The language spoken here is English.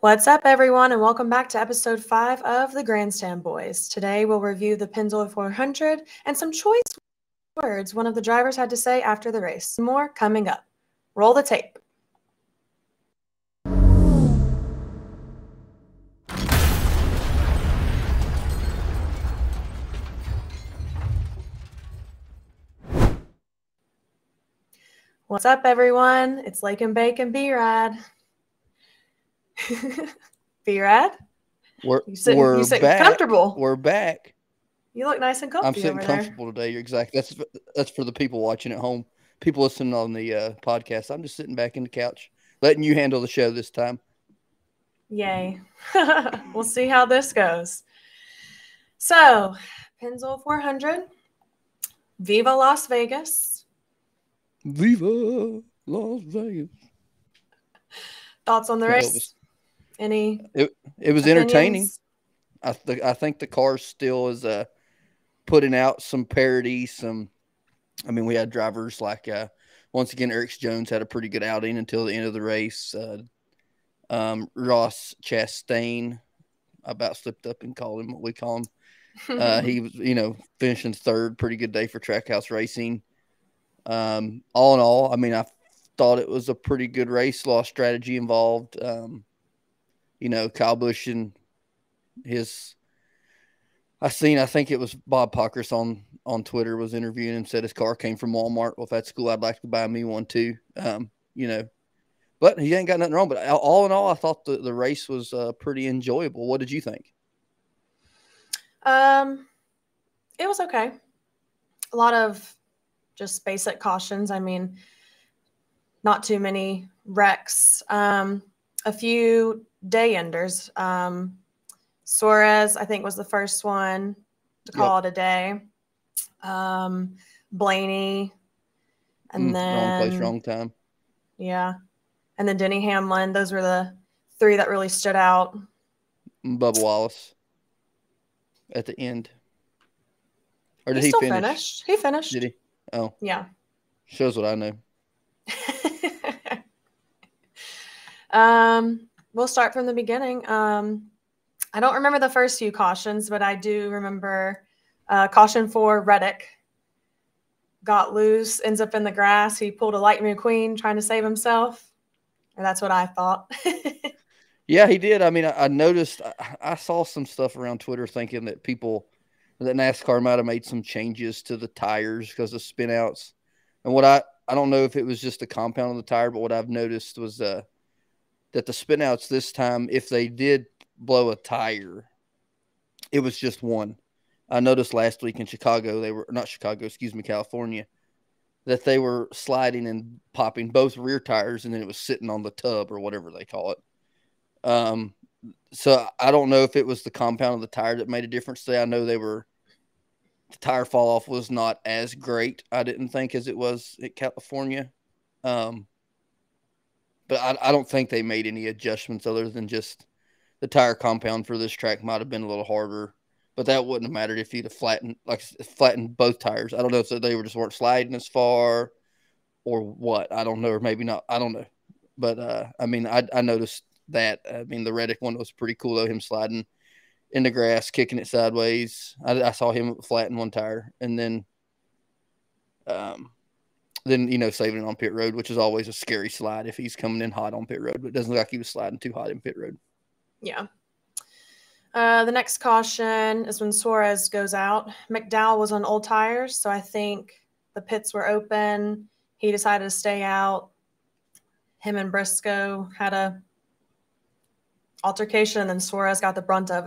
What's up, everyone, and welcome back to episode five of the Grandstand Boys. Today, we'll review the Pennzoil 400 and some choice words one of the drivers had to say after the race. More coming up. Roll the tape. What's up, everyone? It's Lake and Bake and B-Rad. B-Rad? We're, You sitting, we're you sitting back. comfortable. We're back. You look nice and comfy I'm sitting comfortable today. You're exactly. That's that's for the people watching at home. People listening on the uh, podcast. I'm just sitting back in the couch, letting you handle the show this time. Yay. we'll see how this goes. So, Pennzoil 400, Viva Las Vegas. Viva Las Vegas. Thoughts on the race? Any It it was entertaining. I th- I think the car still is uh putting out some parody. Some, I mean, we had drivers like uh once again Erik Jones had a pretty good outing until the end of the race. Uh, um, Ross Chastain, I about slipped up and called him what we call him. Uh, he was, you know, finishing third. Pretty good day for Trackhouse Racing. Um, all in all, I mean, I thought it was a pretty good race. Law strategy involved. Um, you know, Kyle Busch and his. I seen. I think it was Bob Pockrass on on Twitter was interviewing him. Said his car came from Walmart. Well, if that's cool, I'd like to buy me one too. Um, you know, but he ain't got nothing wrong. But all- all in all, I thought the the race was uh, pretty enjoyable. What did you think? Um, it was okay. A lot of just basic cautions. I mean, not too many wrecks. Um, a few day enders. Um, Suarez, I think, was the first one to call it a day. Um, Blaney, and Mm, then wrong place, wrong time. yeah, and then Denny Hamlin. Those were the three that really stood out. Bubba Wallace at the end. Or did he he, still finish? finished. He finished. Did he? Oh, Yeah. shows what I know. um, we'll start from the beginning. Um, I don't remember the first few cautions, but I do remember uh, caution for Reddick. Got loose, ends up in the grass. He pulled a Lightning McQueen trying to save himself. Or that's what I thought. Yeah, he did. I mean, I, I noticed. I, I saw some stuff around Twitter thinking that people that NASCAR might have made some changes to the tires because of spin outs. And what I I don't know if it was just the compound of the tire, but what I've noticed was uh, that the spinouts this time, if they did blow a tire, it was just one. I noticed last week in Chicago, they were not Chicago, excuse me, California, that they were sliding and popping both rear tires, and then it was sitting on the tub or whatever they call it. Um, so I don't know if it was the compound of the tire that made a difference. Today, I know they were the tire fall off was not as great. I didn't think as it was at California. Um, but I, I don't think they made any adjustments other than just the tire compound for this track might have been a little harder. But that wouldn't have mattered if you'd have flattened like flattened both tires. I don't know if they were just weren't sliding as far or what. I don't know, or maybe not. I don't know. But uh, I mean, I, I noticed that. I mean, the Reddick one was pretty cool though. Him sliding in the grass, kicking it sideways. I, I saw him flatten one tire, and then, um, then you know saving it on pit road, which is always a scary slide if he's coming in hot on pit road. But it doesn't look like he was sliding too hot in pit road. yeah. Uh, the next caution is when Suarez goes out. McDowell was on old tires, so I think the pits were open. He decided to stay out. Him and Briscoe had a altercation, and then Suarez got the brunt of